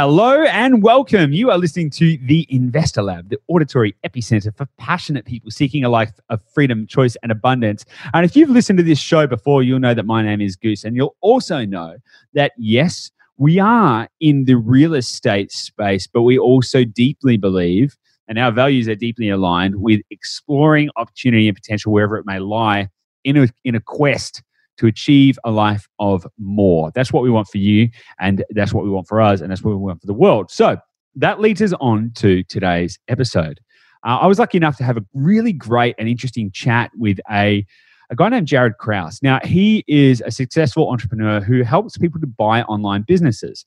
Hello and welcome. You are listening to the Investor Lab, the auditory epicenter for passionate people seeking a life of freedom, choice, and abundance. And if you've listened to this show before, you'll know that my name is Goose. And you'll also know that, yes, we are in the real estate space, but we also deeply believe, and our values are deeply aligned with exploring opportunity and potential wherever it may lie in a, in a quest to achieve a life of more. That's what we want for you, and that's what we want for us, and that's what we want for the world. So that leads us on to today's episode. Uh, I was lucky enough to have a really great and interesting chat with a, a guy named Jaryd Krause. Now, he is a successful entrepreneur who helps people to buy online businesses.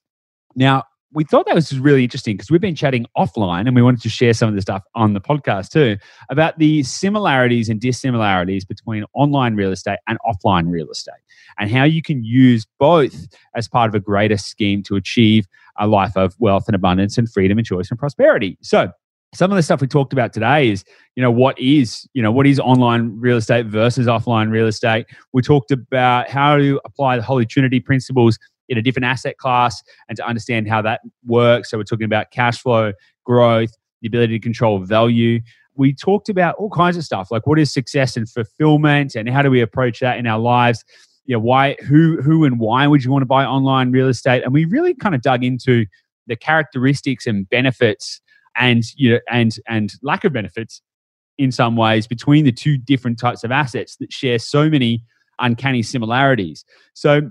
Now, we thought that was really interesting because we've been chatting offline and we wanted to share some of the stuff on the podcast too about the similarities and dissimilarities between online real estate and offline real estate and how you can use both as part of a greater scheme to achieve a life of wealth and abundance and freedom and choice and prosperity. So, some of the stuff we talked about today is you know what is you know what is online real estate versus offline real estate we talked about how to apply the holy trinity principles in a different asset class and to understand how that works. So we're talking about cash flow, growth, the ability to control value. We talked about all kinds of stuff like what is success and fulfillment and how do we approach that in our lives. You know, why, who, who, and why would you want to buy online real estate? And we really kind of dug into the characteristics and benefits and you know and and lack of benefits in some ways between the two different types of assets that share so many uncanny similarities. So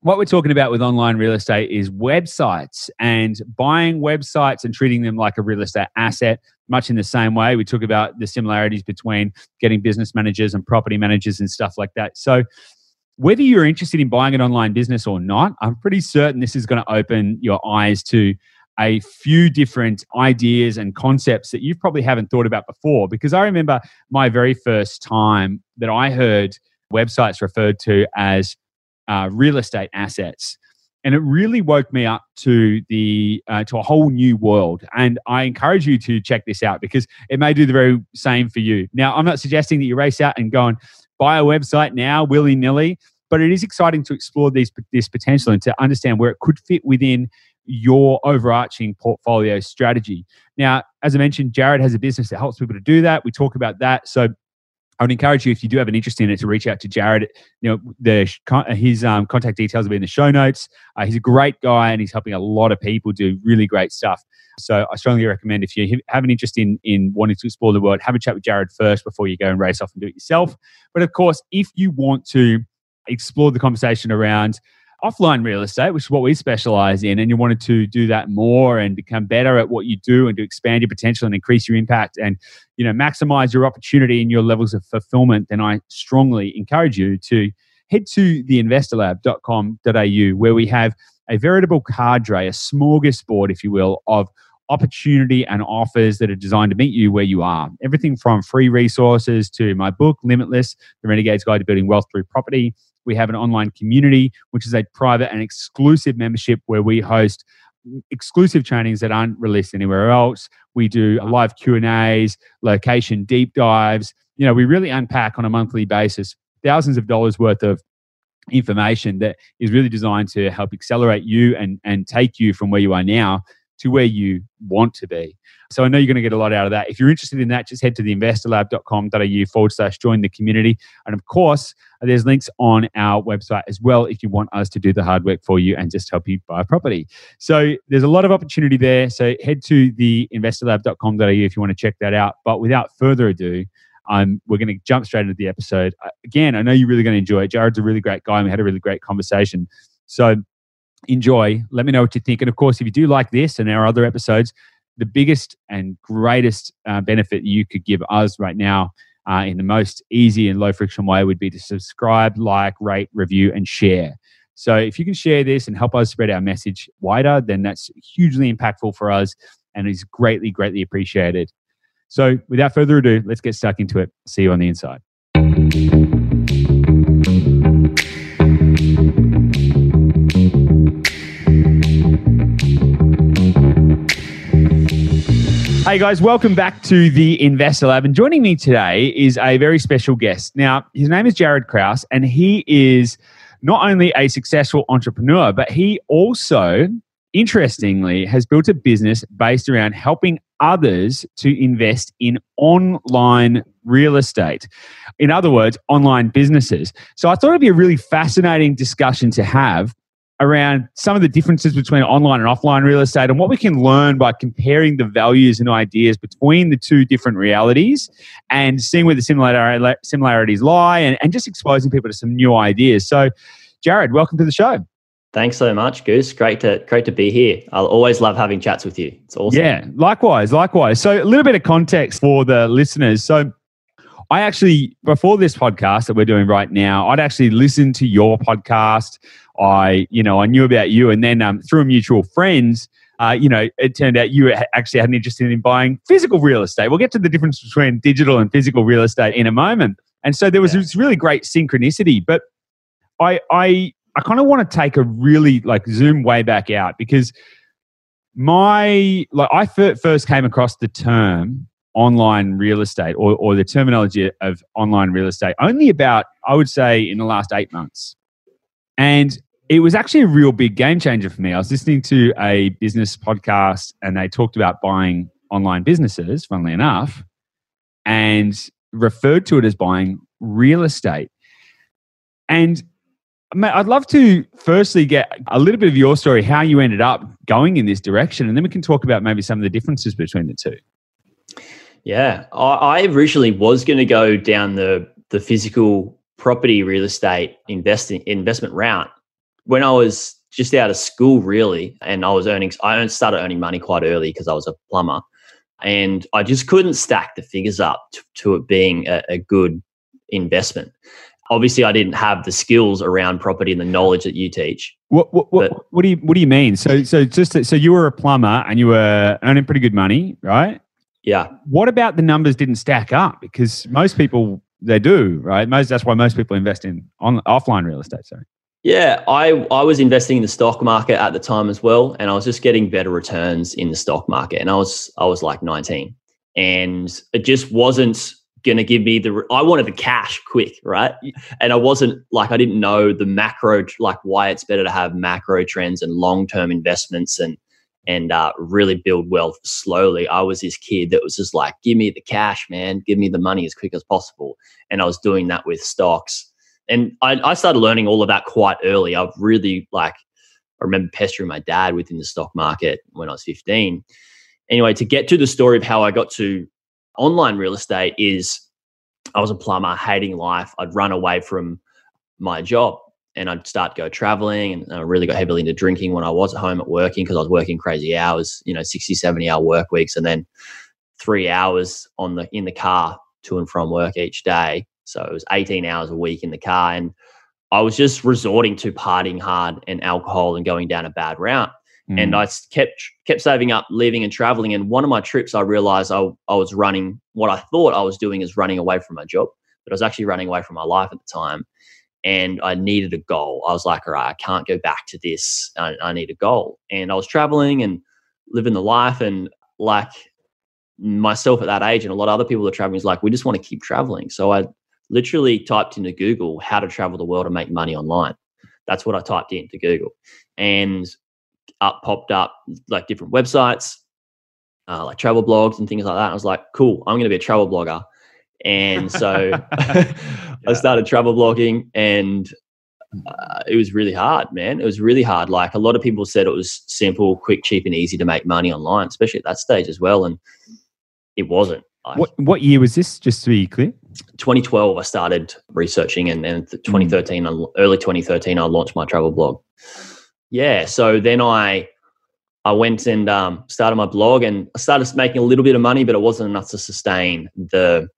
what we're talking about with online real estate is websites and buying websites and treating them like a real estate asset, much in the same way. We talk about the similarities between getting business managers and property managers and stuff like that. So, whether you're interested in buying an online business or not, I'm pretty certain this is going to open your eyes to a few different ideas and concepts that you probably haven't thought about before. Because I remember my very first time that I heard websites referred to as uh, real estate assets. And it really woke me up to the uh, to a whole new world. And i encourage you to check this out because it may do the very same for you. Now i'm not suggesting that you race out and go and buy a website now willy-nilly but it is exciting to explore these, this potential and to understand where it could fit within your overarching portfolio strategy. Now as i mentioned Jaryd has a business that helps people to do that. We talk about that. So I would encourage you if you do have an interest in it to reach out to Jaryd. You know, the his um, contact details will be in the show notes. Uh, he's a great guy and he's helping a lot of people do really great stuff. So I strongly recommend if you have an interest in in wanting to explore the world, have a chat with Jaryd first before you go and race off and do it yourself. But of course, if you want to explore the conversation around offline real estate, which is what we specialize in, and you wanted to do that more and become better at what you do and to expand your potential and increase your impact and you know maximize your opportunity and your levels of fulfillment, then I strongly encourage you to head to theinvestorlab.com.au where we have a veritable cadre, a smorgasbord, if you will, of opportunity and offers that are designed to meet you where you are. Everything from free resources to my book, Limitless, The Renegade's Guide to Building Wealth Through Property, we have an online community, which is a private and exclusive membership where we host exclusive trainings that aren't released anywhere else. We do live Q and A's, location deep dives. You know, we really unpack on a monthly basis thousands of dollars worth of information that is really designed to help accelerate you and and take you from where you are now to where you want to be. So I know you're going to get a lot out of that. If you're interested in that, just head to theinvestorlab.com.au forward slash join the community. And of course, there's links on our website as well if you want us to do the hard work for you and just help you buy a property. So there's a lot of opportunity there. So head to theinvestorlab.com.au if you want to check that out. But without further ado, um, we're going to jump straight into the episode. Uh, again, I know you're really going to enjoy it. Jaryd's a really great guy and we had a really great conversation. So enjoy. Let me know what you think. And of course, if you do like this and our other episodes, the biggest and greatest uh, benefit you could give us right now uh, in the most easy and low friction way would be to subscribe, like, rate, review, and share. So if you can share this and help us spread our message wider, then that's hugely impactful for us and is greatly, greatly appreciated. So without further ado, let's get stuck into it. See you on the inside. Hey guys, welcome back to the Investor Lab. And joining me today is a very special guest. Now, his name is Jaryd Krause, and he is not only a successful entrepreneur, but he also interestingly, has built a business based around helping others to invest in online real estate. In other words, online businesses. So I thought it'd be a really fascinating discussion to have around some of the differences between online and offline real estate and what we can learn by comparing the values and ideas between the two different realities and seeing where the similar, similarities lie and, and just exposing people to some new ideas. So, Jaryd, welcome to the show. Thanks so much, Goose. Great to great to be here. I'll always love having chats with you. It's awesome. Yeah, likewise, likewise. So a little bit of context for the listeners. So I actually before this podcast that we're doing right now, I'd actually listened to your podcast. I, you know, I knew about you, and then um, through a mutual friends, uh, you know, it turned out you actually had an interest in buying physical real estate. We'll get to the difference between digital and physical real estate in a moment. And so there was yeah. this really great synchronicity. But I, I I kind of want to take a really like zoom way back out because my like I first came across the term online real estate or, or the terminology of online real estate only about I would say in the last eight months, and it was actually a real big game changer for me. I was listening to a business podcast and they talked about buying online businesses, funnily enough, and referred to it as buying real estate. And I'd love to firstly get a little bit of your story, how you ended up going in this direction, and then we can talk about maybe some of the differences between the two. Yeah, I, originally was going to go down the the physical property real estate investing investment route when I was just out of school, really, and I was earning. I started earning money quite early because I was a plumber, and I just couldn't stack the figures up to, to it being a, a good investment obviously I didn't have the skills around property and the knowledge that you teach. What what what, but, what do you what do you mean? So so just so you were a plumber and you were earning pretty good money, right? Yeah. What about the numbers didn't stack up? Because most people they do, right? Most that's why most people invest in on offline real estate. Sorry. Yeah, I I was investing in the stock market at the time as well, and I was just getting better returns in the stock market, and I was I was like 19, and it just wasn't going to give me the i wanted the cash quick right? And i wasn't like i didn't know the macro like why it's better to have macro trends and long-term investments and and uh, really build wealth slowly. I was this kid that was just like give me the cash man. Give me the money as quick as possible. And i was doing that with stocks and i, I started learning all of that quite early i've really like i remember pestering my dad within the stock market when i was 15 anyway to get to the story of how i got to online real estate is I was a plumber, hating life. I'd run away from my job and I'd start go traveling and I really got heavily into drinking when I was at home at working because I was working crazy hours, you know, 60, 70 hour work weeks and then three hours on the in the car to and from work each day. So it was 18 hours a week in the car. And I was just resorting to partying hard and alcohol and going down a bad route. Mm. And I kept kept saving up, living and traveling. And one of my trips, I realized I, I was running what I thought I was doing is running away from my job, but I was actually running away from my life at the time. And I needed a goal. I was like, all right, I can't go back to this. I, I need a goal. And I was traveling and living the life. And like myself at that age, and a lot of other people that are traveling is like, we just want to keep traveling. So I literally typed into Google how to travel the world and make money online. That's what I typed into Google. And up popped up like different websites, uh, like travel blogs and things like that. I was like, cool, I'm going to be a travel blogger. And so yeah. I started travel blogging and uh, it was really hard, man. It was really hard. Like a lot of people said it was simple, quick, cheap, and easy to make money online, especially at that stage as well. And it wasn't. what what year was this? Just to be clear, 2012. I started researching, and then 2013, mm. early 2013, I launched my travel blog yeah, so then I I went and um, started my blog and I started making a little bit of money, but it wasn't enough to sustain the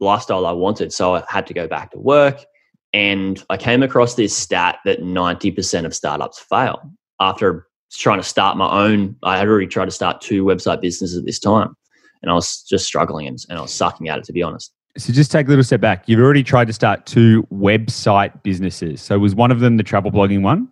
lifestyle I wanted. So I had to go back to work. And I came across this stat that 90% of startups fail after trying to start my own. I had already tried to start two website businesses at this time. And I was just struggling and, and I was sucking at it, to be honest. So just take a little step back. You've already tried to start two website businesses. So was one of them the travel blogging one?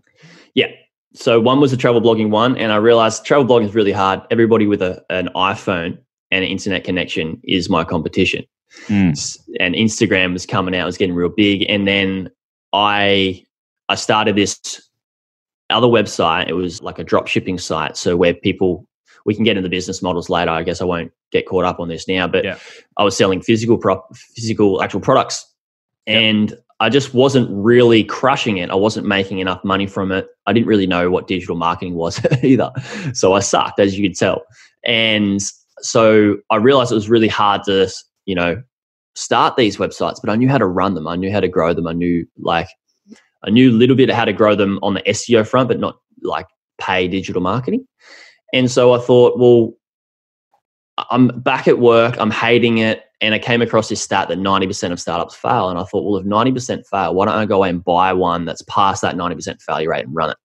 Yeah, so one was the travel blogging one, and I realized travel blogging is really hard. Everybody with a, an iPhone and an internet connection is my competition. Mm. And Instagram was coming out, was getting real big. And then I I started this other website. It was like a drop shipping site. So where people we can get into the business models later. I guess I won't get caught up on this now, but yeah. I was selling physical prop, physical actual products, yep. and I just wasn't really crushing it. I wasn't making enough money from it. I didn't really know what digital marketing was either, so I sucked, as you could tell. And so I realized it was really hard to, you know, start these websites, but I knew how to run them. I knew how to grow them. I knew like I knew a little bit of how to grow them on the SEO front, but not like pay digital marketing. And so I thought, well, I'm back at work, I'm hating it. And I came across this stat that 90% of startups fail. And I thought, well, if 90% fail, why don't I go away and buy one that's past that 90% failure rate and run it?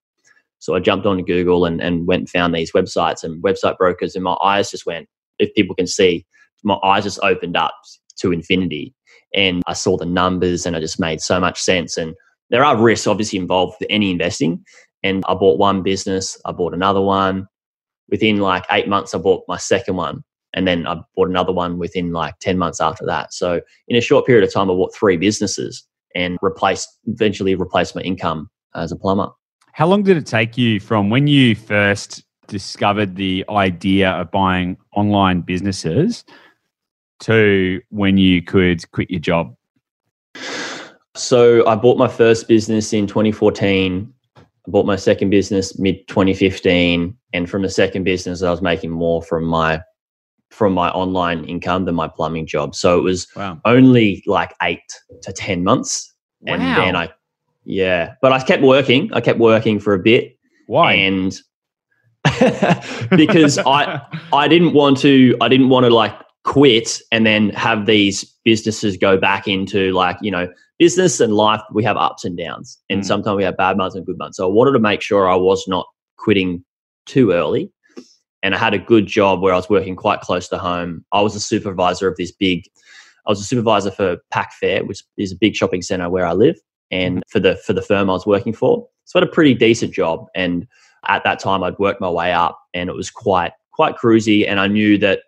So I jumped on Google and, and went and found these websites and website brokers, and my eyes just went, if people can see, my eyes just opened up to infinity. And I saw the numbers and it just made so much sense. And there are risks obviously involved with any investing. And I bought one business, I bought another one. Within like eight months, I bought my second one. And then I bought another one within like 10 months after that. So in a short period of time, I bought three businesses and replaced, eventually replaced my income as a plumber. How long did it take you from when you first discovered the idea of buying online businesses to when you could quit your job? So I bought my first business in 2014. I bought my second business mid 2015, and from the second business, I was making more from my from my online income than my plumbing job. So it was wow. only like eight to ten months, wow. and then I, yeah, but I kept working. I kept working for a bit. Why? And because I I didn't want to I didn't want to like quit and then have these businesses go back into like you know business and life we have ups and downs and mm. sometimes we have bad months and good months so i wanted to make sure i was not quitting too early and i had a good job where i was working quite close to home i was a supervisor of this big i was a supervisor for Pac Fair which is a big shopping center where i live and for the for the firm i was working for so i had a pretty decent job and at that time i'd worked my way up and it was quite quite cruisy and i knew that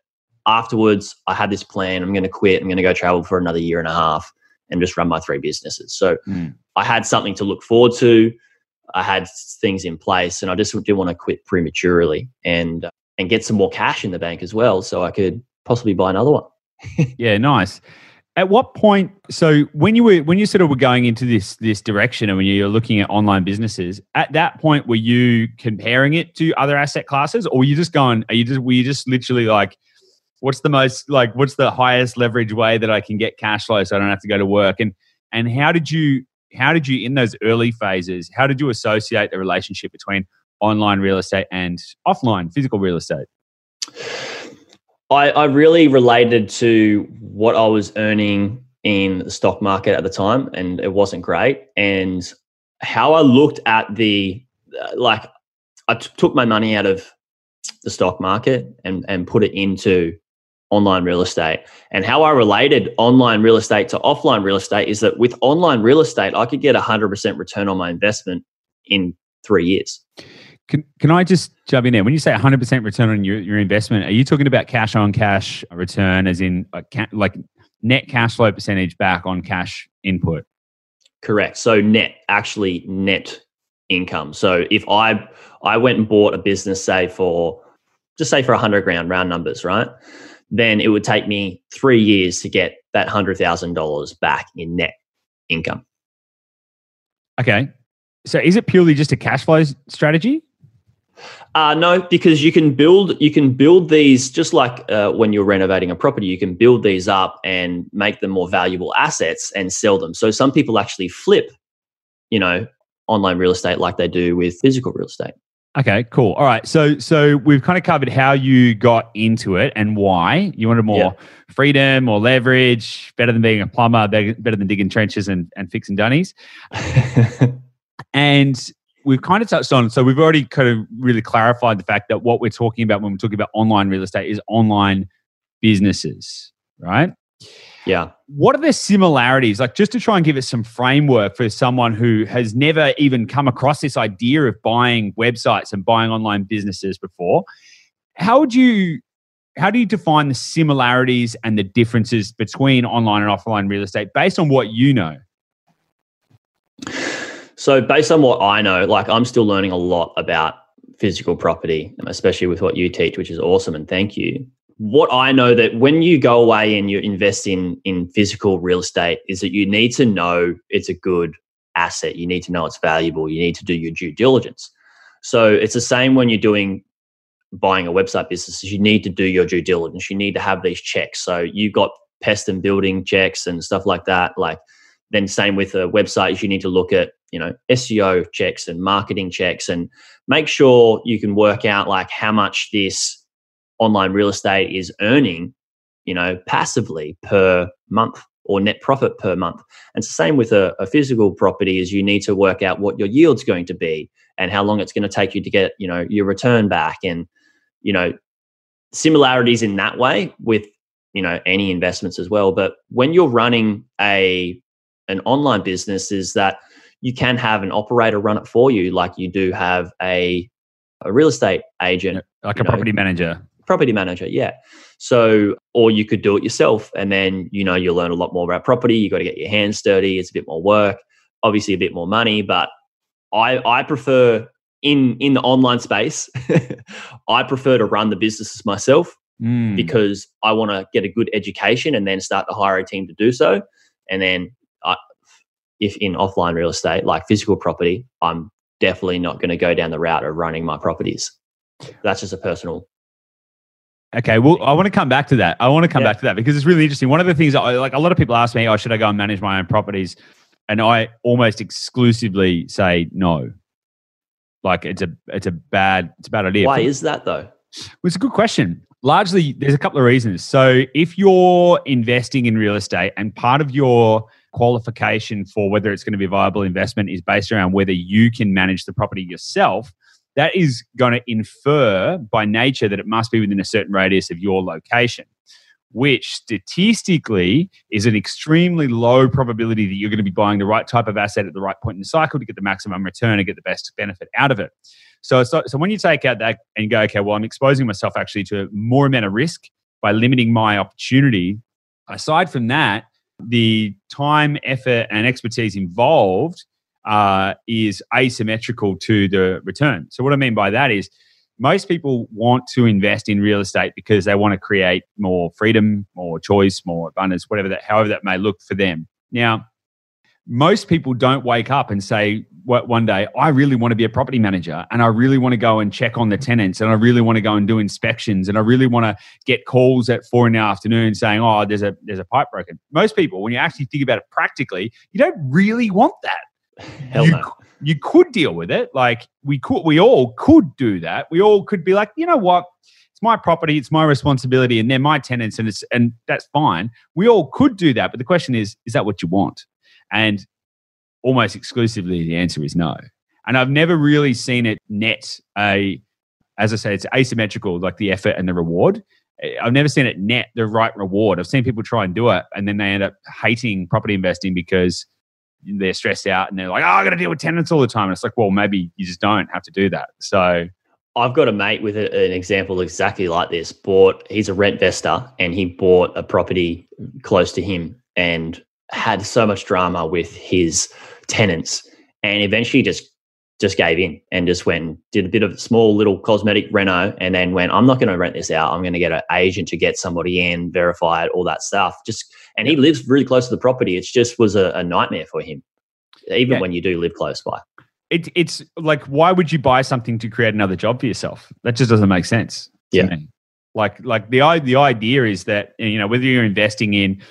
afterwards, I had this plan. I'm going to quit. I'm going to go travel for another year and a half and just run my three businesses. So mm. I had something to look forward to. I had things in place, and I just didn't want to quit prematurely and uh, and get some more cash in the bank as well, so I could possibly buy another one. yeah, nice. At what point? So when you were when you sort of were going into this this direction, and when you're looking at online businesses, at that point, were you comparing it to other asset classes, or were you just going? Are you just were you just literally like? What's the most like what's the highest leverage way that I can get cash flow so I don't have to go to work? And and how did you how did you in those early phases how did you associate the relationship between online real estate and offline physical real estate? I, I really related to what I was earning in the stock market at the time and it wasn't great. And how I looked at the uh, like I t- took my money out of the stock market and and put it into online real estate. And how I related online real estate to offline real estate is that with online real estate, I could get a 100% return on my investment in three years. Can, can I just jump in there? When you say 100% return on your, your investment, are you talking about cash on cash return, as in like, like net cash flow percentage back on cash input? Correct. So net, actually net income. So if I I went and bought a business, say for just say for 100 grand, round numbers, right? Then it would take me three years to get that $100,000 back in net income. Okay. So is it purely just a cash flow strategy? Uh, no, because you can build you can build these just like uh, when you're renovating a property. You can build these up and make them more valuable assets and sell them. So some people actually flip, you know, online real estate like they do with physical real estate. Okay, cool. All right. So so we've kind of covered how you got into it and why. You wanted more yeah. freedom, more leverage, better than being a plumber, better than digging trenches and, and fixing dunnies. and we've kind of touched on, so we've already kind of really clarified the fact that what we're talking about when we're talking about online real estate is online businesses, right? Yeah. What are the similarities? Like, just to try and give it some framework for someone who has never even come across this idea of buying websites and buying online businesses before, how would you how do you define the similarities and the differences between online and offline real estate based on what you know? So, based on what I know, like I'm still learning a lot about physical property, especially with what you teach, which is awesome. And thank you. What I know that when you go away and you invest in in physical real estate is that you need to know it's a good asset. You need to know it's valuable. You need to do your due diligence. So it's the same when you're doing buying a website business. You need to do your due diligence. You need to have these checks. So you've got pest and building checks and stuff like that. Like then same with a website, you need to look at you know SEO checks and marketing checks and make sure you can work out like how much this online real estate is earning, you know, passively per month or net profit per month. And it's the same with a, a physical property is you need to work out what your yield's going to be and how long it's going to take you to get, you know, your return back and, you know, similarities in that way with, you know, any investments as well. But when you're running a an online business is that you can have an operator run it for you, like you do have a a real estate agent, like a know, property manager. Property manager, yeah. So, or you could do it yourself, and then you know you'll learn a lot more about property. You got to get your hands dirty. It's a bit more work, obviously a bit more money, but I I prefer in in the online space. I prefer to run the businesses myself mm. because I want to get a good education and then start to hire a team to do so, and then I, if in offline real estate, like physical property, I'm definitely not going to go down the route of running my properties. That's just a personal. Okay, well, I want to come back to that. I want to come yeah. back to that because it's really interesting. One of the things, I, like a lot of people ask me, "Oh, should I go and manage my own properties?" And I almost exclusively say no. Like it's a it's a bad it's a bad idea. Why is that though? Well, it's a good question. Largely, there's a couple of reasons. So, if you're investing in real estate and part of your qualification for whether it's going to be a viable investment is based around whether you can manage the property yourself, that is going to infer by nature that it must be within a certain radius of your location, which statistically is an extremely low probability that you're going to be buying the right type of asset at the right point in the cycle to get the maximum return and get the best benefit out of it. So, so, so when you take out that and go, okay, well, I'm exposing myself actually to more amount of risk by limiting my opportunity. Aside from that, the time, effort, and expertise involved uh, is asymmetrical to the return. So, what I mean by that is most people want to invest in real estate because they want to create more freedom, more choice, more abundance, whatever that, however that may look for them. Now, most people don't wake up and say one day i really want to be a property manager and i really want to go and check on the tenants and i really want to go and do inspections and i really want to get calls at four in the afternoon saying oh there's a there's a pipe broken most people when you actually think about it practically you don't really want that Hell you, no. you could deal with it like we could we all could do that we all could be like you know what it's my property it's my responsibility and they're my tenants and it's and that's fine we all could do that but the question is is that what you want and almost exclusively, the answer is no. And I've never really seen it net a, as I say, it's asymmetrical, like the effort and the reward. I've never seen it net the right reward. I've seen people try and do it and then they end up hating property investing because they're stressed out and they're like, oh, I got to deal with tenants all the time. And it's like, well, maybe you just don't have to do that. So I've got a mate with a, an example exactly like this. Bought, he's a rent investor and he bought a property close to him and had so much drama with his tenants and eventually just just gave in and just went did a bit of small little cosmetic reno and then went i'm not going to rent this out. I'm going to get an agent to get somebody in verify it all that stuff. Just and he lives really close to the property. It just was a, a nightmare for him even yeah. when you do live close by. It, it's like why would you buy something to create another job for yourself? That just doesn't make sense yeah. me. like like the the idea is that you know whether you're investing in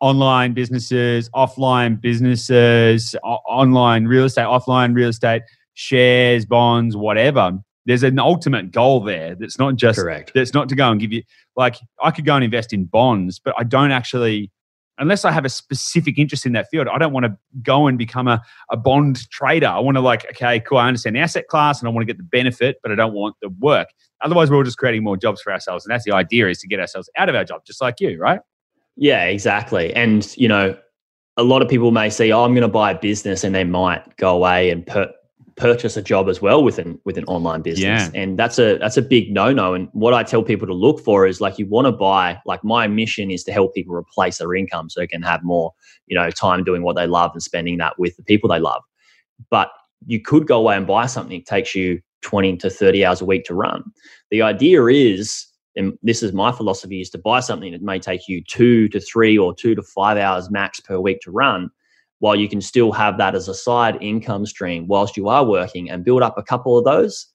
online businesses, offline businesses, o- online real estate, offline real estate, shares, bonds, whatever. There's an ultimate goal there that's not just correct. That's not to go and give you like I could go and invest in bonds, but I don't actually unless I have a specific interest in that field, I don't want to go and become a, a bond trader. I want to like, okay, cool, I understand the asset class and I want to get the benefit, but I don't want the work. Otherwise, we're all just creating more jobs for ourselves. And that's the idea is to get ourselves out of our job, just like you, right? Yeah, exactly. And, you know, a lot of people may say, oh, I'm going to buy a business and they might go away and per- purchase a job as well with an, with an online business. Yeah. And that's a, that's a big no-no. And what I tell people to look for is like, you want to buy, like my mission is to help people replace their income so they can have more, you know, time doing what they love and spending that with the people they love. But you could go away and buy something. It takes you 20 to 30 hours a week to run. The idea is, and this is my philosophy, is to buy something that may take you two to three or two to five hours max per week to run, while you can still have that as a side income stream whilst you are working and build up a couple of those,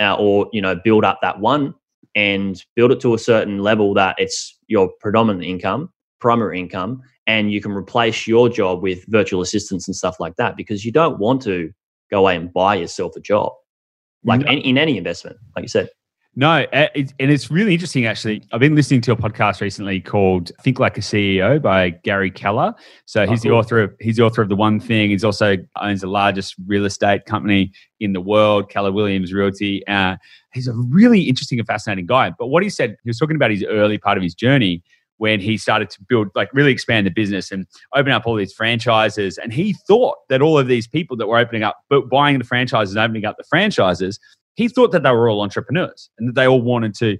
uh, or you know, build up that one and build it to a certain level that it's your predominant income, primary income, and you can replace your job with virtual assistants and stuff like that because you don't want to go away and buy yourself a job like no. in, in, any investment like you said no and it's really interesting actually. I've been listening to a podcast recently called think like a ceo by gary keller. So oh, he's cool. the author of he's the author of the one thing. He's also owns the largest real estate company in the world keller williams realty. Uh, he's a really interesting and fascinating guy. But what he said he was talking about his early part of his journey when he started to build, like really expand the business and open up all these franchises. And he thought that all of these people that were opening up, but buying the franchises and opening up the franchises, he thought that they were all entrepreneurs and that they all wanted to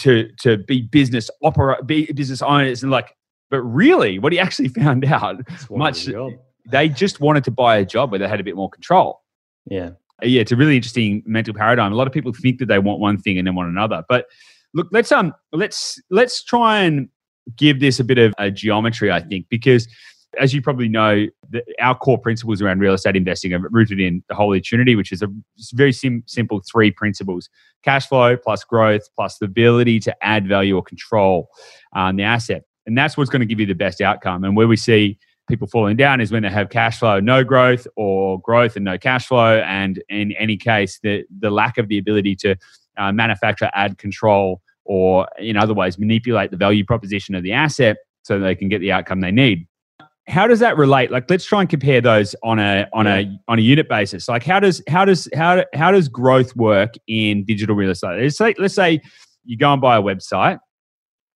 to to be business opera be business owners and like but really what he actually found out much they just wanted to buy a job where they had a bit more control. Yeah. Yeah it's a really interesting mental paradigm. A lot of people think that they want one thing and then want another but look let's um let's let's try and give this a bit of a geometry, I think, because as you probably know, the, our core principles around real estate investing are rooted in the Holy Trinity, which is a very sim- simple three principles cash flow plus growth plus the ability to add value or control on the asset. And that's what's going to give you the best outcome. And where we see people falling down is when they have cash flow, no growth, or growth and no cash flow. And in any case, the, the lack of the ability to uh, manufacture, add control, or in other ways manipulate the value proposition of the asset so they can get the outcome they need how does that relate? Like let's try and compare those on a on a on a unit basis. Like how does how does how how does growth work in digital real estate? Let's say let's say you go and buy a website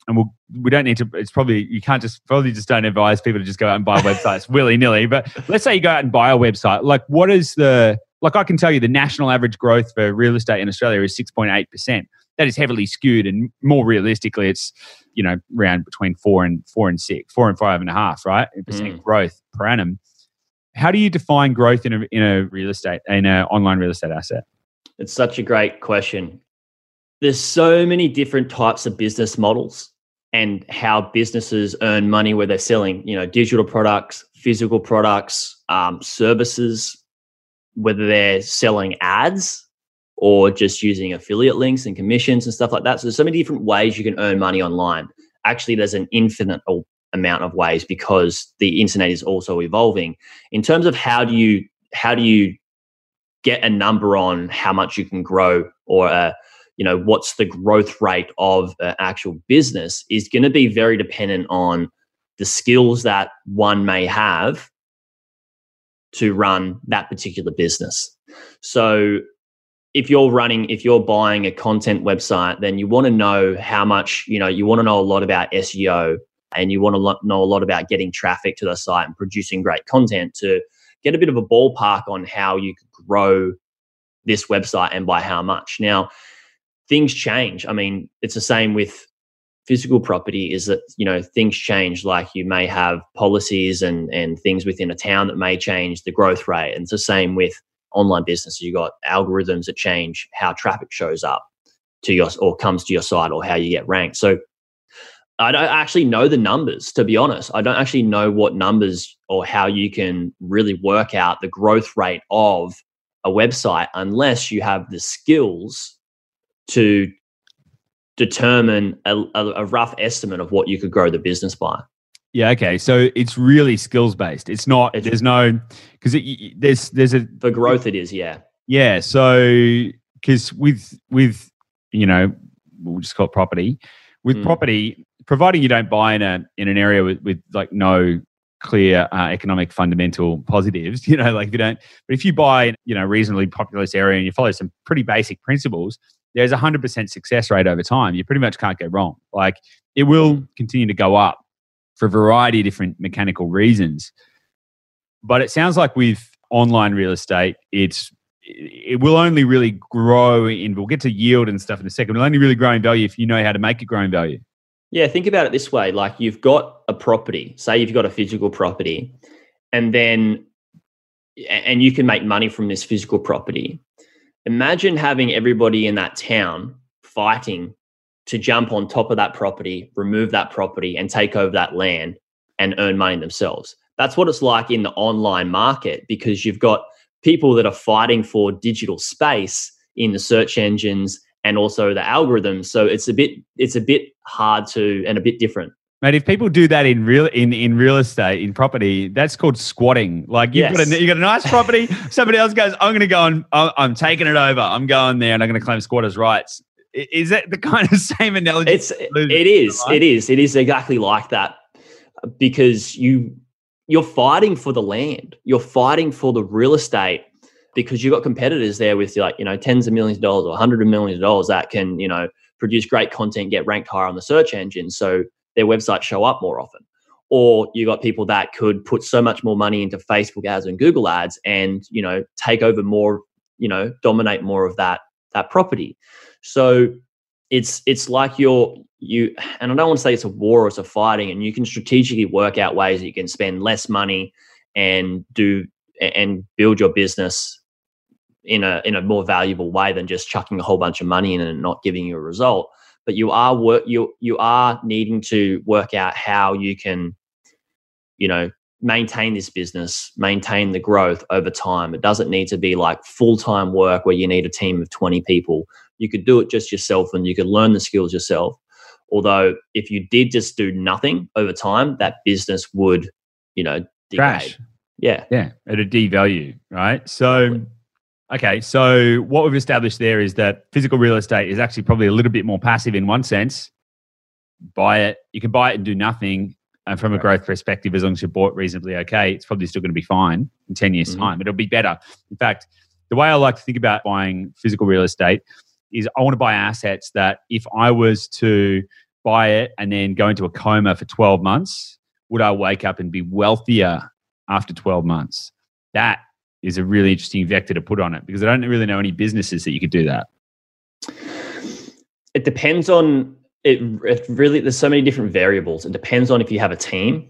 and we'll, we don't need to it's probably you can't just probably just don't advise people to just go out and buy websites willy-nilly but let's say you go out and buy a website. Like what is the like i can tell you the national average growth for real estate in australia is 6.8% that is heavily skewed, and more realistically, it's you know around between four and four and six, four and five and a half, right? Percent mm. growth per annum. How do you define growth in a in a real estate in an online real estate asset? It's such a great question. There's so many different types of business models and how businesses earn money where they're selling, you know, digital products, physical products, um, services, whether they're selling ads or just using affiliate links and commissions and stuff like that. So there's so many different ways you can earn money online. Actually, there's an infinite amount of ways because the internet is also evolving. In terms of how do you how do you get a number on how much you can grow or uh, you know what's the growth rate of an actual business is going to be very dependent on the skills that one may have to run that particular business. So if you're running if you're buying a content website then you want to know how much you know you want to know a lot about seo and you want to know a lot about getting traffic to the site and producing great content to get a bit of a ballpark on how you could grow this website and by how much. Now things change. I mean it's the same with physical property is that you know things change. Like you may have policies and and things within a town that may change the growth rate. And it's the same with online businesses, you've got algorithms that change how traffic shows up to your or comes to your site or how you get ranked. So I don't actually know the numbers, to be honest. I don't actually know what numbers or how you can really work out the growth rate of a website unless you have the skills to determine a, a, rough estimate of what you could grow the business by. Yeah. Okay. So it's really skills based. It's not. It's, there's no because there's there's a for growth. It is. Yeah. Yeah. So because with with you know we'll just call it property. With mm. property, providing you don't buy in a in an area with, with like no clear uh, economic fundamental positives, you know, like if you don't. But if you buy in you know reasonably populous area and you follow some pretty basic principles, there's a hundred percent success rate over time. You pretty much can't go wrong. Like it will hmm. continue to go up for a variety of different mechanical reasons. But it sounds like with online real estate, it's it will only really grow in we'll get to yield and stuff in a second. It'll only really grow in value if you know how to make it grow in value. Yeah, think about it this way. Like you've got a property, say you've got a physical property, and then and you can make money from this physical property. Imagine having everybody in that town fighting to jump on top of that property, remove that property, and take over that land and earn money themselves. That's what it's like in the online market because you've got people that are fighting for digital space in the search engines and also the algorithms. So it's a bit it's a bit hard to and a bit different. Mate, if people do that in real in, in real estate in property, that's called squatting. Like you've yes. got a you got a nice property, somebody else goes, I'm going to go and I'm taking it over. I'm going there and I'm going to claim squatters' rights. Is that the kind of same analogy? It's it is it is it is exactly like that because you you're fighting for the land, you're fighting for the real estate because you've got competitors there with like you know tens of millions of dollars or hundreds of millions of dollars that can you know produce great content, get ranked higher on the search engine. So their websites show up more often. Or you got people that could put so much more money into Facebook ads and Google ads and, you know, take over more, you know, dominate more of that that property. So it's it's like you're you and I don't want to say it's a war or it's a fighting, and you can strategically work out ways that you can spend less money and do and build your business in a in a more valuable way than just chucking a whole bunch of money in and not giving you a result. But you are work you you are needing to work out how you can you know maintain this business maintain the growth over time. It doesn't need to be like full-time work where you need a team of 20 people. You could do it just yourself and you could learn the skills yourself. Although if you did just do nothing over time that business would you know degrade. crash. Yeah. Yeah it'd devalue right? So Okay, so what we've established there is that physical real estate is actually probably a little bit more passive in one sense. Buy it, you can buy it and do nothing. And from a growth perspective, as long as you bought reasonably okay, it's probably still going to be fine in 10 years' mm-hmm. time. It'll be better. In fact, the way I like to think about buying physical real estate is I want to buy assets that if I was to buy it and then go into a coma for 12 months, would I wake up and be wealthier after 12 months? That is a really interesting vector to put on it because I don't really know any businesses that you could do that. It depends on it, it really there's so many different variables. It depends on if you have a team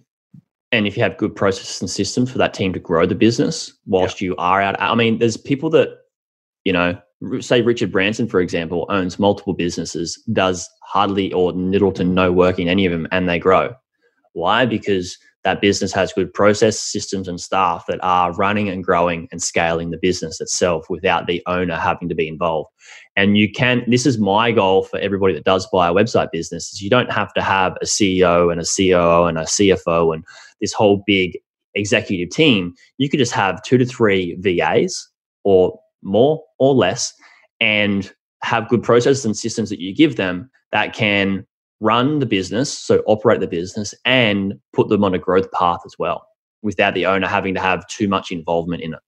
and if you have good processes and systems for that team to grow the business whilst you are out. I mean, there's people that, you know, say Richard Branson, for example, owns multiple businesses, does hardly or little to no work in any of them, and they grow. Why? Because that business has good process systems and staff that are running and growing and scaling the business itself without the owner having to be involved and you can this is my goal for everybody that does buy a website business is you don't have to have a ceo and a coo and a cfo and this whole big executive team you could just have two to three vas or more or less and have good processes and systems that you give them that can run the business, so operate the business, and put them on a growth path as well without the owner having to have too much involvement in it.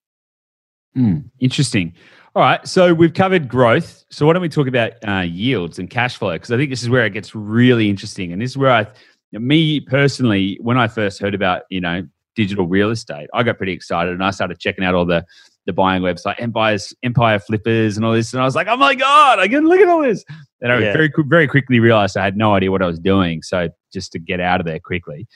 Mm, interesting. All right. So we've covered growth. So why don't we talk about uh, yields and cash flow? Because I think this is where it gets really interesting. And this is where I, me personally, when I first heard about, you know, digital real estate, I got pretty excited and I started checking out all the the buying website, Empire's Empire Flippers and all this. And I was like, oh my God, I can look at all this. And I yeah. very, very quickly realized I had no idea what I was doing. So just to get out of there quickly.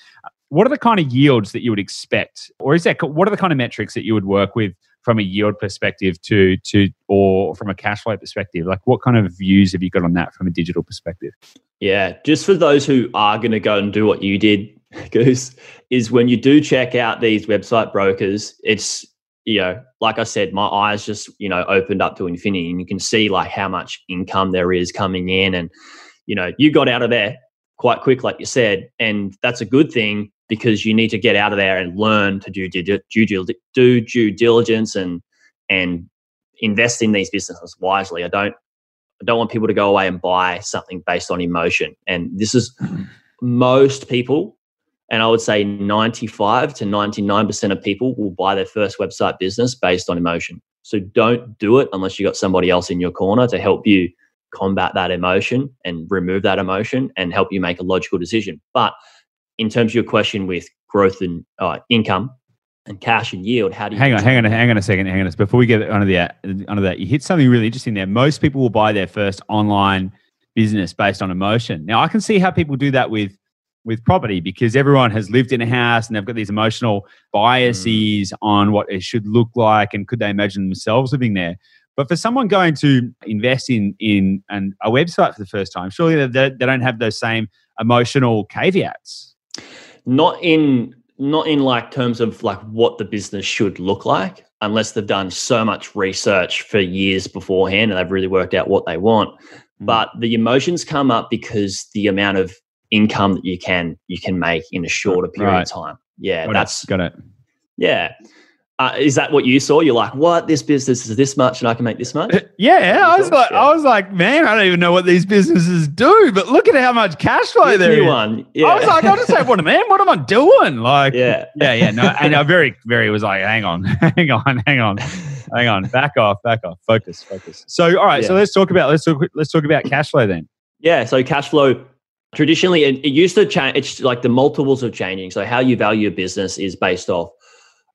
What are the kind of yields that you would expect? Or is that, what are the kind of metrics that you would work with from a yield perspective to, to, or from a cash flow perspective? Like what kind of views have you got on that from a digital perspective? Yeah, just for those who are going to go and do what you did, Goose, is when you do check out these website brokers, it's you know, like I said, my eyes just, you know, opened up to infinity and you can see like how much income there is coming in. And, you know, you got out of there quite quick, like you said. And that's a good thing because you need to get out of there and learn to do due, due, do due diligence and, and invest in these businesses wisely. I don't, I don't want people to go away and buy something based on emotion. And this is mm-hmm. most people and I would say 95 to 99% of people will buy their first website business based on emotion. So don't do it unless you got somebody else in your corner to help you combat that emotion and remove that emotion and help you make a logical decision. But in terms of your question with growth and uh, income and cash and yield, how do you hang on, hang on, hang on a second, hang on. Before we get onto that, onto that, you hit something really interesting there. Most people will buy their first online business based on emotion. Now, I can see how people do that with with property because everyone has lived in a house and they've got these emotional biases mm. on what it should look like and could they imagine themselves living there. But for someone going to invest in in an, a website for the first time, surely they, they don't have those same emotional caveats. Not in not in like terms of like what the business should look like, unless they've done so much research for years beforehand and they've really worked out what they want. Mm. But the emotions come up because the amount of income that you can you can make in a shorter period right. of time. Yeah, got that's it. got it. Yeah. Uh, is that what you saw? You're like, what? This business is this much, and I can make this much. Yeah, I was like, yeah. I was like, man, I don't even know what these businesses do, but look at how much cash flow there is. One, yeah. I was like, I just have one, man. What am I doing? Like, yeah, yeah, yeah. No, and I very, very was like, hang on, hang on, hang on, hang on, back off, back off, focus, focus. So, all right, yeah. so let's talk about let's talk let's talk about cash flow then. Yeah, so cash flow traditionally it, it used to change. It's like the multiples are changing. So how you value a business is based off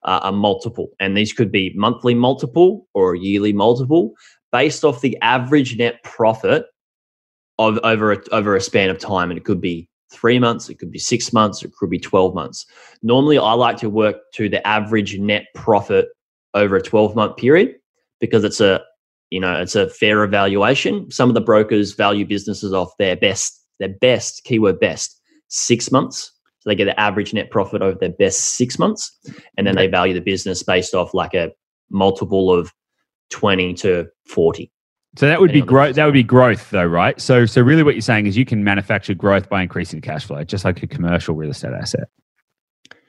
a multiple. And these could be monthly multiple or yearly multiple based off the average net profit of over a, over a span of time. And it could be three months, it could be six months, it could be 12 months. Normally, I like to work to the average net profit over a 12 month period because it's a you know it's a fair evaluation some of the brokers value businesses off their best their best keyword best six months they get the average net profit over their best six months, and then they value the business based off like a multiple of twenty to forty. So that would be growth. That would be growth, though, right? So, so really, what you're saying is you can manufacture growth by increasing cash flow, just like a commercial real estate asset.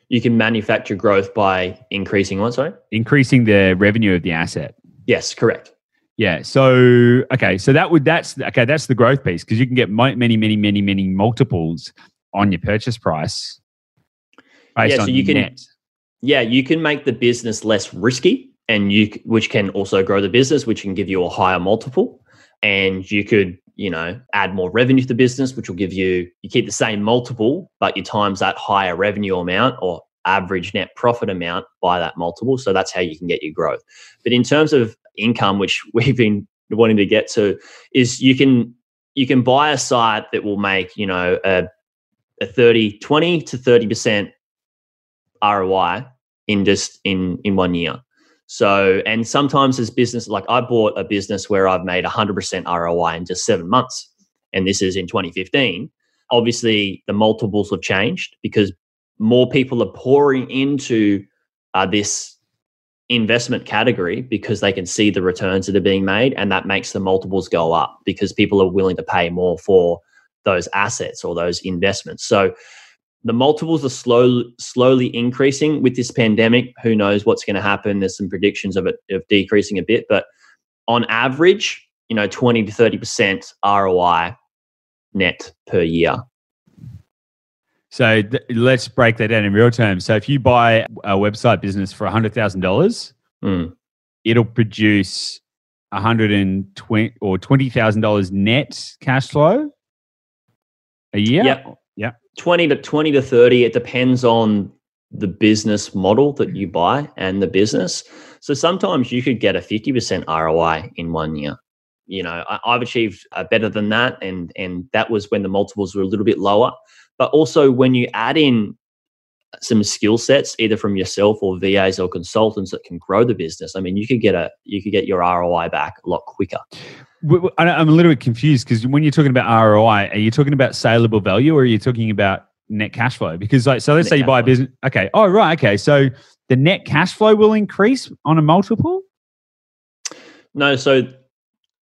You can manufacture growth by increasing what? Sorry, increasing the revenue of the asset. Yes, correct. Yeah. So okay. So that would that's okay. That's the growth piece because you can get many, many, many, many multiples on your purchase price yeah, so you can net. yeah you can make the business less risky and you which can also grow the business which can give you a higher multiple. And you could you know add more revenue to the business which will give you you keep the same multiple but you times that higher revenue amount or average net profit amount by that multiple. So that's how you can get your growth. But in terms of income which we've been wanting to get to is you can you can buy a site that will make you know a a 30, 20 to 30% ROI in just in in one year. So, and sometimes as business, like I bought a business where I've made 100% ROI in just seven months, and this is in 2015. Obviously, the multiples have changed because more people are pouring into uh, this investment category because they can see the returns that are being made, and that makes the multiples go up because people are willing to pay more for those assets or those investments. So the multiples are slow, slowly increasing with this pandemic. Who knows what's going to happen? There's some predictions of it of decreasing a bit, but on average, you know, 20 to 30% ROI net per year. So th- let's break that down in real terms. So if you buy a website business for $100,000, mm. it'll produce 120 or $20,000 net cash flow a year? Yeah. Yeah. 20 to 20 to 30. It depends on the business model that you buy and the business. So sometimes you could get a 50% ROI in one year. You know, I, have achieved uh, better than that. And, and that was when the multiples were a little bit lower. But also when you add in some skill sets either from yourself or VAs or consultants that can grow the business. I mean, you could get a you could get your ROI back a lot quicker. I'm a little bit confused because when you're talking about ROI, are you talking about saleable value or are you talking about net cash flow? Because like, so let's net say you buy a business. Okay. Oh, right. Okay. So the net cash flow will increase on a multiple. No. So,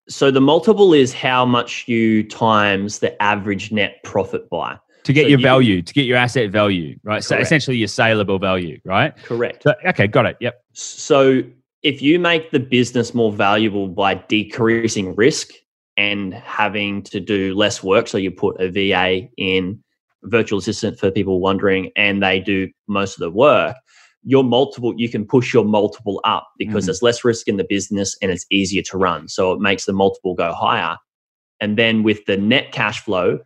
so the multiple is how much you times the average net profit by to get so your you, value, to get your asset value, right? Correct. So essentially your saleable value, right? Correct. So, okay, got it. Yep. So if you make the business more valuable by decreasing risk and having to do less work, so you put a VA in virtual assistant for people wondering, and they do most of the work, your multiple you can push your multiple up because mm. there's less risk in the business and it's easier to run. So it makes the multiple go higher. And then with the net cash flow,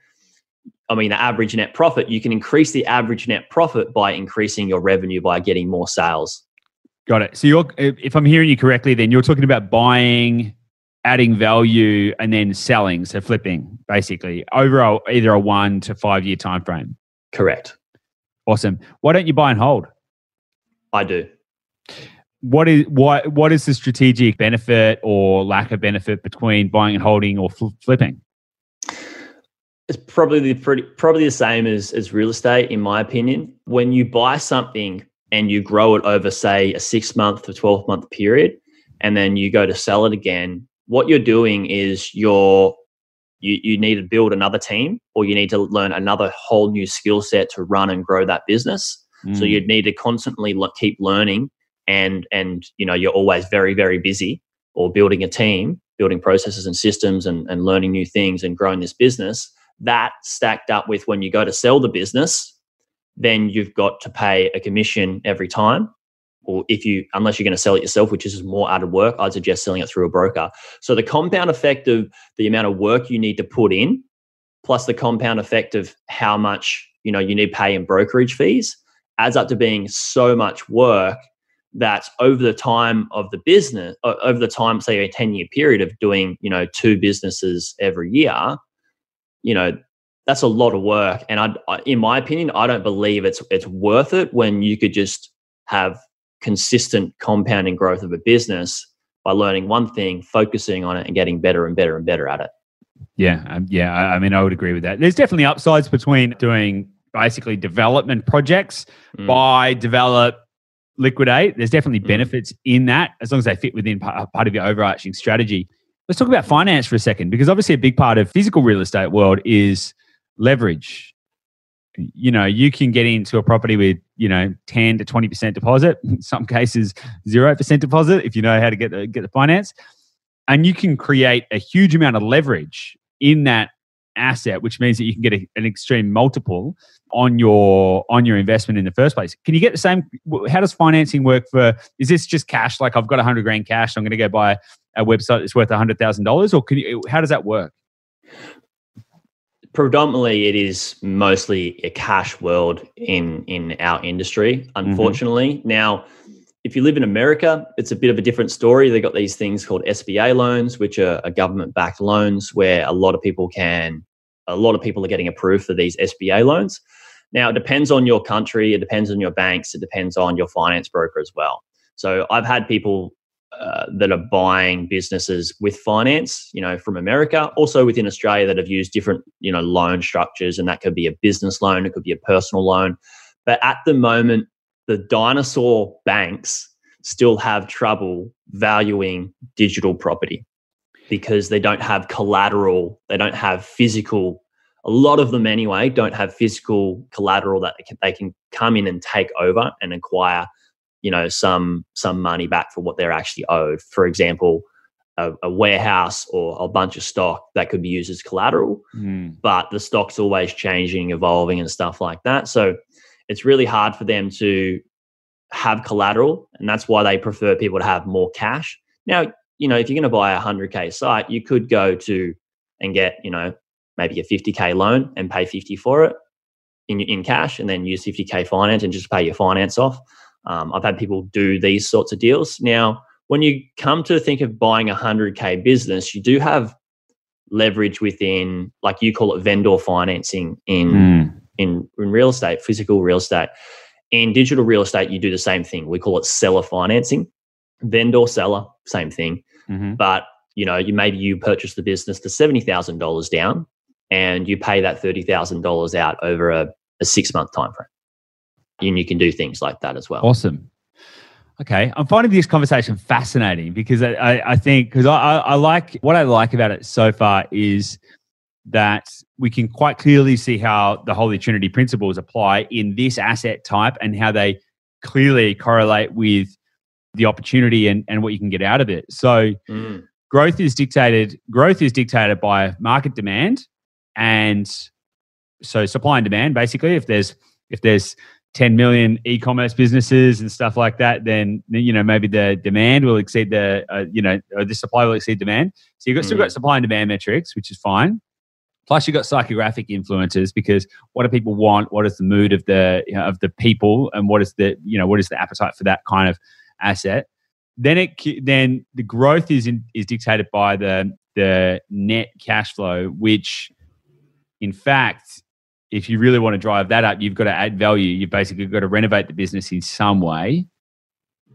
I mean, the average net profit, you can increase the average net profit by increasing your revenue by getting more sales. Got it. So you're, if I'm hearing you correctly, then you're talking about buying, adding value, and then selling, so flipping, basically over a, either a one to five year time frame. Correct. Awesome. Why don't you buy and hold? I do. What is what what is the strategic benefit or lack of benefit between buying and holding or fl- flipping? It's probably the pretty probably the same as as real estate, in my opinion. When you buy something and you grow it over, say, a six month to twelve month period, and then you go to sell it again, what you're doing is you're you, you need to build another team or you need to learn another whole new skill set to run and grow that business. Mm. So you'd need to constantly keep learning and and you know you're always very very busy or building a team building processes and systems and, and learning new things and growing this business that stacked up with when you go to sell the business then you've got to pay a commission every time. Or if you unless you're going to sell it yourself which is more out of work i'd suggest selling it through a broker. So the compound effect of the amount of work you need to put in plus the compound effect of how much you know you need pay in brokerage fees adds up to being so much work that over the time of the business over the time say a 10 year period of doing you know two businesses every year you know that's a lot of work and I, in my opinion i don't believe it's it's worth it when you could just have consistent compounding growth of a business by learning one thing focusing on it and getting better and better and better at it yeah um, yeah I, I mean i would agree with that there's definitely upsides between doing basically development projects mm. buy develop liquidate. There's definitely mm. benefits in that as long as they fit within part of your overarching strategy. Let's talk about finance for a second because obviously a big part of physical real estate world is leverage. You know, you can get into a property with, you know, 10 to 20% deposit, in some cases 0% deposit if you know how to get the get the finance. And you can create a huge amount of leverage in that asset, which means that you can get a, an extreme multiple on your on your investment in the first place. Can you get the same? How does financing work for? Is this just cash? Like I've got a hundred grand cash, I'm going to go buy a website that's worth a hundred thousand dollars, or can you? How does that work? Predominantly, it is mostly a cash world in in our industry. Mm-hmm. Unfortunately, mm-hmm. now if you live in America, it's a bit of a different story. They've got these things called SBA loans, which are, are government backed loans where a lot of people can, a lot of people are getting approved for these SBA loans. Now, it depends on your country, it depends on your banks, it depends on your finance broker as well. So I've had people uh, that are buying businesses with finance, you know, from America, also within Australia that have used different, you know, loan structures, and that could be a business loan, it could be a personal loan. But at the moment, the dinosaur banks still have trouble valuing digital property because they don't have collateral, they don't have physical. A lot of them, anyway, don't have physical collateral that they can, they can come in and take over and acquire, you know, some some money back for what they're actually owed. For example, a, a, warehouse or a bunch of stock that could be used as collateral, mm. but the stock's always changing, evolving, and stuff like that. So it's really hard for them to have collateral, and that's why they prefer people to have more cash. Now, you know, if you're going to buy a 100K site, you could go to and get, you know, maybe a 50K loan and pay 50 for it in, in cash and then use 50K finance and just pay your finance off. Um, I've had people do these sorts of deals. Now, when you come to think of buying a 100K business, you do have leverage within, like you call it vendor financing in mm in, in real estate, physical real estate. In digital real estate, you do the same thing. We call it seller financing, vendor seller, same thing. Mm-hmm. But you know, you maybe you purchase the business for seventy thousand dollars down, and you pay that thirty thousand dollars out over a, a six month time frame. And you can do things like that as well. Awesome. Okay, I'm finding this conversation fascinating because I, I, think because I, I, I like what I like about it so far is that we can quite clearly see how the Holy Trinity principles apply in this asset type and how they clearly correlate with the opportunity and, and what you can get out of it. So mm. growth is dictated growth is dictated by market demand and so supply and demand basically if there's if there's 10 million e-commerce businesses and stuff like that then you know maybe the demand will exceed the uh, you know the supply will exceed demand so you've got, mm. still got supply and demand metrics which is fine Plus, you've got psychographic influences because what do people want? What is the mood of the you know, of the people, and what is the you know what is the appetite for that kind of asset? Then it then the growth is in, is dictated by the the net cash flow, which in fact if you really want to drive that up, you've got to add value. You've basically got to renovate the business in some way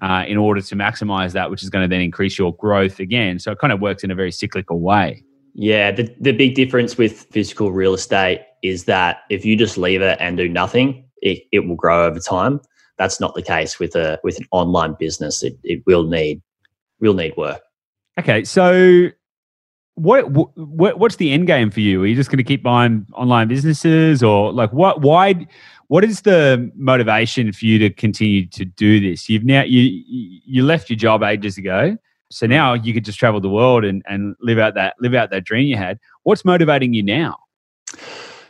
uh, in order to maximize that, which is going to then increase your growth again. So it kind of works in a very cyclical way. Yeah, the, the big difference with physical real estate is that if you just leave it and do nothing, it, it will grow over time. That's not the case with a with an online business. It, it will need will need work. Okay, so what, what what's the end game for you? Are you just going to keep buying online businesses, or like what? Why? What is the motivation for you to continue to do this? You've now you you left your job ages ago, so now you could just travel the world and and live out that live out that dream you had. What's motivating you now?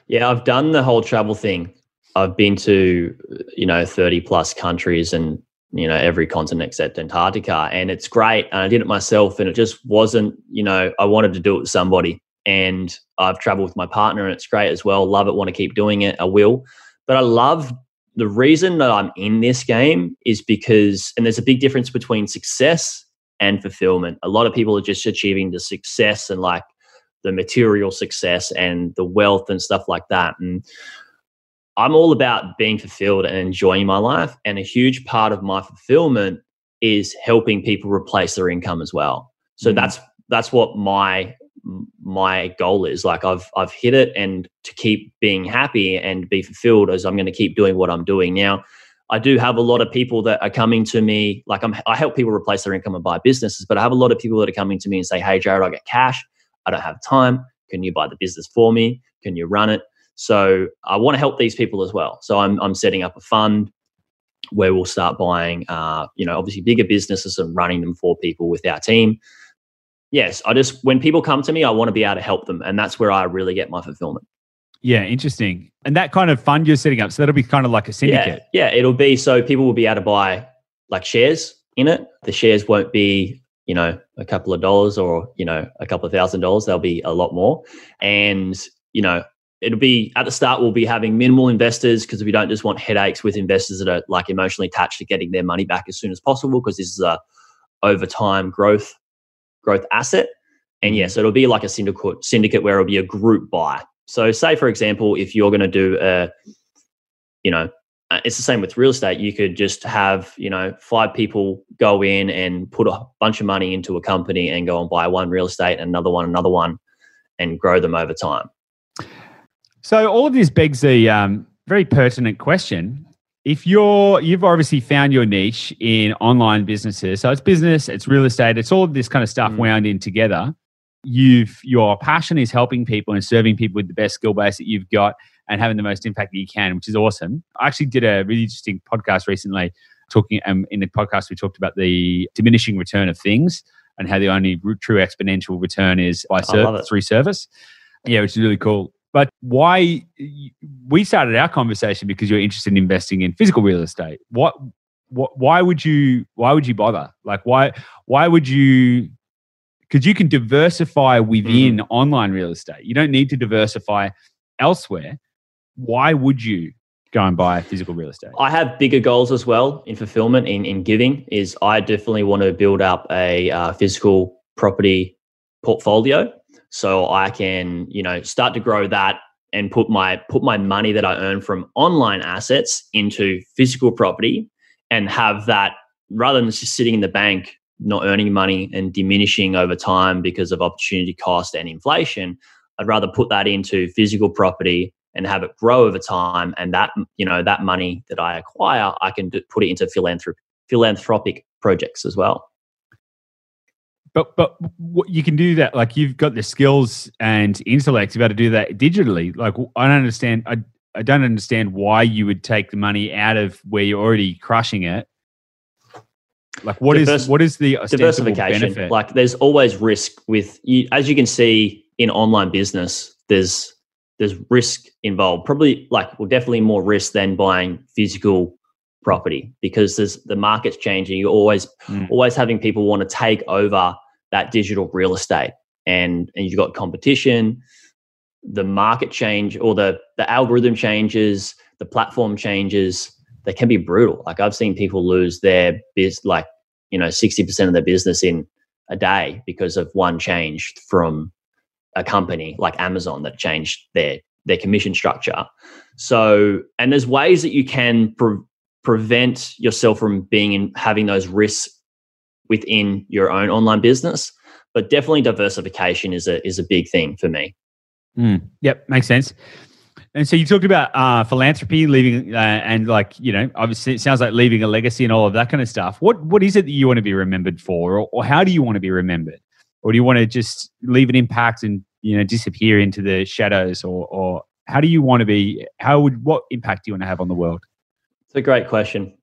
Yeah, I've done the whole travel thing. I've been to you know thirty plus countries and you know every continent except Antarctica, and it's great. And I did it myself, and it just wasn't you know I wanted to do it with somebody, and I've traveled with my partner, and it's great as well. Love it, want to keep doing it. I will, but I love the reason that I'm in this game is because, and there's a big difference between success and fulfillment. A lot of people are just achieving the success and like the material success and the wealth and stuff like that. And I'm all about being fulfilled and enjoying my life. And a huge part of my fulfillment is helping people replace their income as well. So mm-hmm. that's that's what my my goal is. Like I've I've hit it and to keep being happy and be fulfilled as I'm going to keep doing what I'm doing. Now, I do have a lot of people that are coming to me, like I'm, I help people replace their income and buy businesses, but I have a lot of people that are coming to me and say, Hey, Jaryd, I get cash. I don't have time. Can you buy the business for me? Can you run it? So I want to help these people as well. So I'm, I'm setting up a fund where we'll start buying, uh, you know, obviously bigger businesses and running them for people with our team. Yes, I just, when people come to me, I want to be able to help them. And that's where I really get my fulfillment. Yeah, interesting. And that kind of fund you're setting up, so that'll be kind of like a syndicate. Yeah, yeah, it'll be so people will be able to buy like shares in it. The shares won't be, you know, a couple of dollars or, you know, a couple of thousand dollars. They'll be a lot more. And, you know, it'll be at the start we'll be having minimal investors because we don't just want headaches with investors that are like emotionally attached to getting their money back as soon as possible because this is a over time growth growth asset. And yeah, mm-hmm. so it'll be like a syndicate syndicate where it'll be a group buy. So, say for example, if you're going to do a, you know, uh, it's the same with real estate. You could just have, you know, five people go in and put a bunch of money into a company and go and buy one real estate, another one, another one, and grow them over time. So, all of this begs a um, very pertinent question. If you're, you've obviously found your niche in online businesses. So, it's business, it's real estate, it's all of this kind of stuff mm. wound in together you've your passion is helping people and serving people with the best skill base that you've got and having the most impact that you can, which is awesome. I actually did a really interesting podcast recently talking um, in the podcast we talked about the diminishing return of things and how the only true exponential return is by ser- through service. Yeah, which is really cool. But why we started our conversation because you're interested in investing in physical real estate. What what why would you why would you bother? Like why why would you because you can diversify within mm. online real estate. You don't need to diversify elsewhere. Why would you go and buy physical real estate? I have bigger goals as well in fulfillment in, in giving is I definitely want to build up a uh, physical property portfolio so I can, you know, start to grow that and put my put my money that I earn from online assets into physical property and have that rather than just sitting in the bank not earning money and diminishing over time because of opportunity cost and inflation i'd rather put that into physical property and have it grow over time. And that you know that money that i acquire i can put it into philanthropic philanthropic projects as well but but you can do that like you've got the skills and intellect to be able to do that digitally like i don't understand i I don't understand why you would take the money out of where you're already crushing it like what Divers- is what is the diversification? Benefit? Like there's always risk with you, as you can see in online business. There's there's risk involved. Probably like well, definitely more risk than buying physical property because there's the market's changing. You're always mm. always having people want to take over that digital real estate, and and you've got competition. The market change or the the algorithm changes, the platform changes they can be brutal. Like I've seen people lose their biz, like you know, sixty percent of their business in a day because of one change from a company like Amazon that changed their their commission structure. So, and there's ways that you can pre- prevent yourself from being in having those risks within your own online business. But definitely diversification is a is a big thing for me. Mm, yep, makes sense. And so you talked about uh, philanthropy, leaving, uh, and like you know, obviously it sounds like leaving a legacy and all of that kind of stuff. What what is it that you want to be remembered for, or, or how do you want to be remembered, or do you want to just leave an impact and you know disappear into the shadows, or or how do you want to be? How would what impact do you want to have on the world? It's a great question.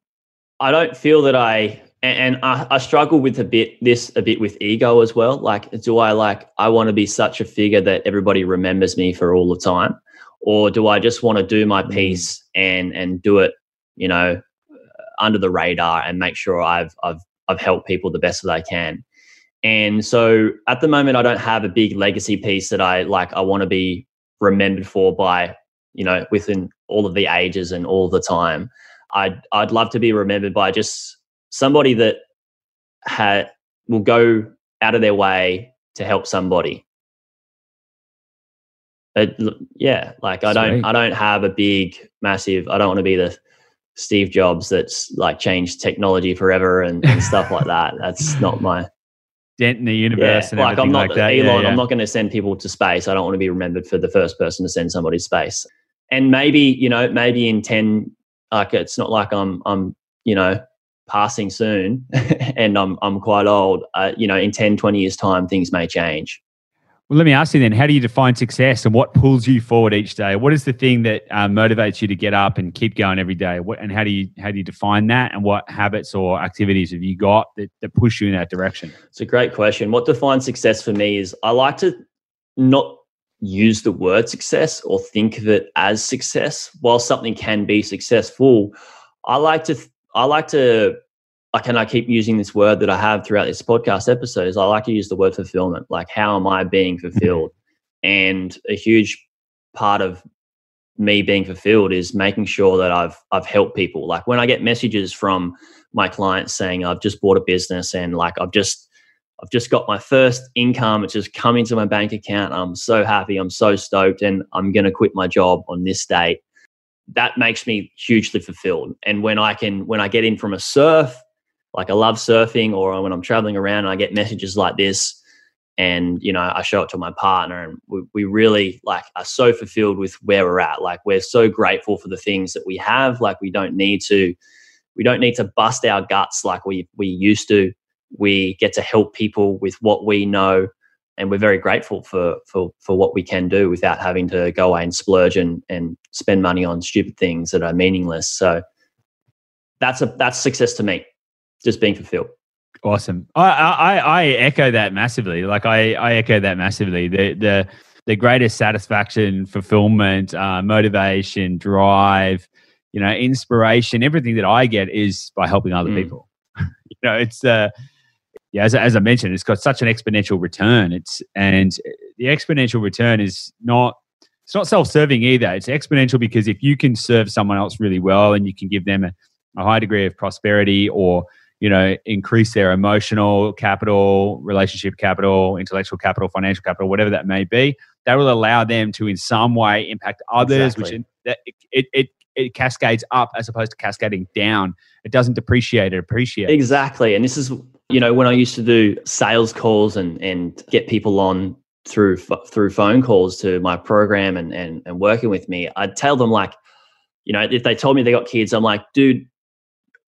I don't feel that I and, I, I, struggle with a bit this a bit with ego as well. Like, do I like I want to be such a figure that everybody remembers me for all the time, or do I just want to do my mm. piece and and do it, you know, under the radar and make sure I've I've I've helped people the best that I can. And so at the moment, I don't have a big legacy piece that I like. I want to be remembered for by you know within all of the ages and all the time. I'd I'd love to be remembered by just somebody that had will go out of their way to help somebody. It, yeah, like I don't I don't have a big massive I don't want to be the Steve Jobs that's like changed technology forever and, and stuff like that. That's not my dent in the universe yeah, like I'm not like Elon, yeah, yeah. I'm not going to send people to space. I don't want to be remembered for the first person to send somebody to space. And maybe, you know, maybe in 10 like it's not like I'm I'm, you know, passing soon and I'm, I'm quite old, uh, you know, in 10, 20 years' time, things may change. Well, let me ask you then, how do you define success and what pulls you forward each day? What is the thing that uh, motivates you to get up and keep going every day? What, and how do you how do you define that? And what habits or activities have you got that, that push you in that direction? It's a great question. What defines success for me is I like to not use the word success or think of it as success. While something can be successful, I like to I like to, like, and I keep using this word that I have throughout this podcast episodes. I like to use the word fulfillment. Like, how am I being mm-hmm. fulfilled? and a huge part of me being fulfilled is making sure that I've I've helped people. Like when I get messages from my clients saying I've just bought a business and like I've just I've just got my first income. It's just come into my bank account. I'm so happy. I'm so stoked, and I'm going to quit my job on this date that makes me hugely fulfilled. And when I can, when I get in from a surf, like I love surfing, or when I'm traveling around and I get messages like this, and you know I show it to my partner, and we, we really like are so fulfilled with where we're at. Like we're so grateful for the things that we have. Like we don't need to, we don't need to bust our guts like we we used to. We get to help people with what we know and we're very grateful for for for what we can do without having to go away and splurge and and spend money on stupid things that are meaningless. So that's a that's success to me, just being fulfilled. Awesome. I I, I echo that massively. Like I I echo that massively. The the the greatest satisfaction, fulfillment, uh, motivation, drive, you know, inspiration, everything that I get is by helping other mm. people. you know, it's uh yeah, as, as I mentioned, it's got such an exponential return. It's and the exponential return is not it's not self-serving either. It's exponential because if you can serve someone else really well and you can give them a, a high degree of prosperity or you know increase their emotional capital, relationship capital, intellectual capital, financial capital, whatever that may be, that will allow them to in some way impact others, exactly. which it, it, it it cascades up as opposed to cascading down. It doesn't depreciate; it appreciates. Exactly, and this is you know when I used to do sales calls and and get people on through through phone calls to my program and and and working with me, I'd tell them like, you know, if they told me they got kids, I'm like, dude,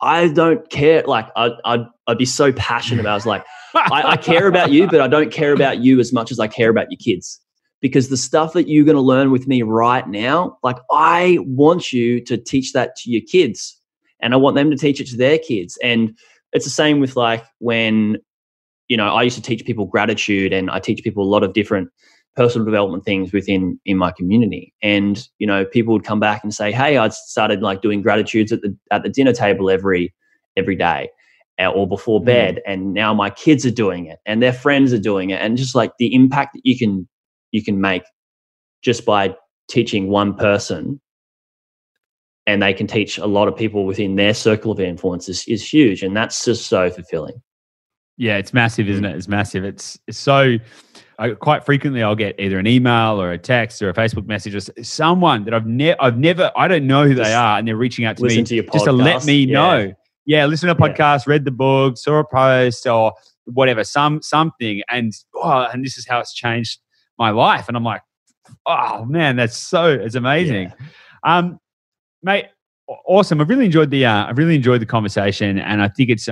I don't care. Like, I'd I'd, I'd be so passionate about. It. I was like, I, I care about you, but I don't care about you as much as I care about your kids because the stuff that you're going to learn with me right now, like I want you to teach that to your kids and I want them to teach it to their kids. And it's the same with like when, you know, I used to teach people gratitude and I teach people a lot of different personal development things within in my community. And, you know, people would come back and say, Hey, I started like doing gratitudes at the at the dinner table every every day uh, or before mm. bed. Mm. And now my kids are doing it and their friends are doing it. And just like the impact that you can you can make just by teaching one person and they can teach a lot of people within their circle of influence is, is huge and that's just so fulfilling yeah it's massive isn't it it's massive it's it's so I, quite frequently I'll get either an email or a text or a Facebook message or someone that I've never, I've never, I don't know who just they are, and they're reaching out to me to just to let me yeah. know. Yeah, listen to a podcast, yeah. read the book, saw a post, or whatever, some something, and oh, and this is how it's changed my life. And I'm like, oh man, that's so it's amazing. Yeah. Um, mate, awesome. I've really enjoyed the uh, I've really enjoyed the conversation, and I think it's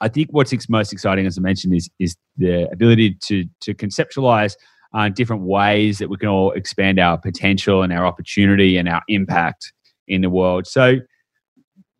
I think what's most exciting, as I mentioned, is is the ability to to conceptualize uh, different ways that we can all expand our potential and our opportunity and our impact in the world. So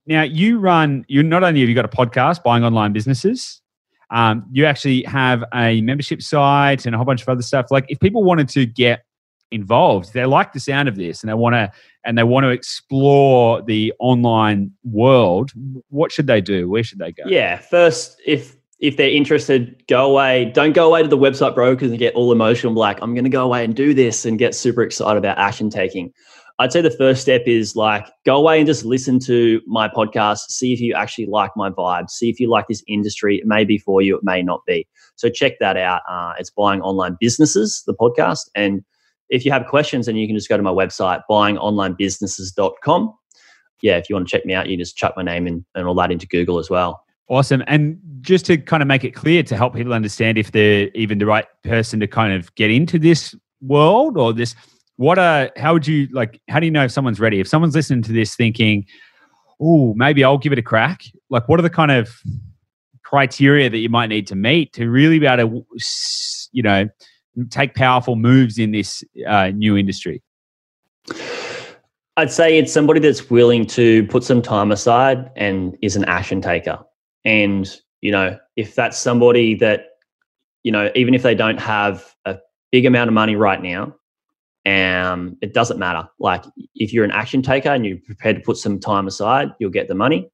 now you run. You not only have you got a podcast, buying online businesses. Um, you actually have a membership site and a whole bunch of other stuff. Like if people wanted to get involved, they like the sound of this and they want to and they want to explore the online world, what should they do? Where should they go? Yeah, first, if if they're interested, go away. Don't go away to the website brokers and get all emotional, like I'm going to go away and do this and get super excited about action taking. I'd say the first step is like go away and just listen to my podcast, see if you actually like my vibe, see if you like this industry. It may be for you, it may not be. So check that out. Uh, it's Buying Online Businesses, the podcast, and if you have questions, then you can just go to my website, buyingonlinebusinesses.com. Yeah, if you want to check me out, you just chuck my name in and all that into Google as well. Awesome. And just to kind of make it clear to help people understand if they're even the right person to kind of get into this world or this, what are, how would you like, how do you know if someone's ready? If someone's listening to this thinking, oh, maybe I'll give it a crack, like what are the kind of criteria that you might need to meet to really be able to, you know, take powerful moves in this uh, new industry? I'd say it's somebody that's willing to put some time aside and is an action taker. And, you know, if that's somebody that, you know, even if they don't have a big amount of money right now, um, it doesn't matter. Like if you're an action taker and you're prepared to put some time aside, you'll get the money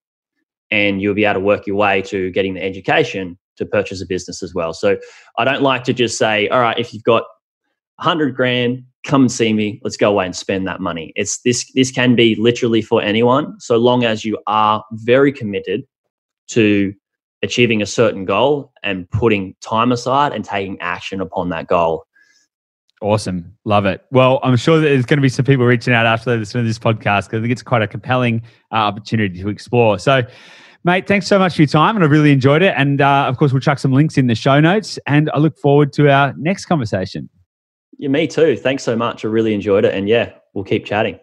and you'll be able to work your way to getting the education to purchase a business as well. So I don't like to just say, all right, if you've got a hundred grand, come and see me. Let's go away and spend that money. It's this this can be literally for anyone, so long as you are very committed to achieving a certain goal and putting time aside and taking action upon that goal. Awesome. Love it. Well, I'm sure that there's going to be some people reaching out after listening to this podcast because I think it's quite a compelling uh, opportunity to explore. So, Mate, thanks so much for your time, and I really enjoyed it. And uh, of course, we'll chuck some links in the show notes. And I look forward to our next conversation. Yeah, me too. Thanks so much. I really enjoyed it. And yeah, we'll keep chatting.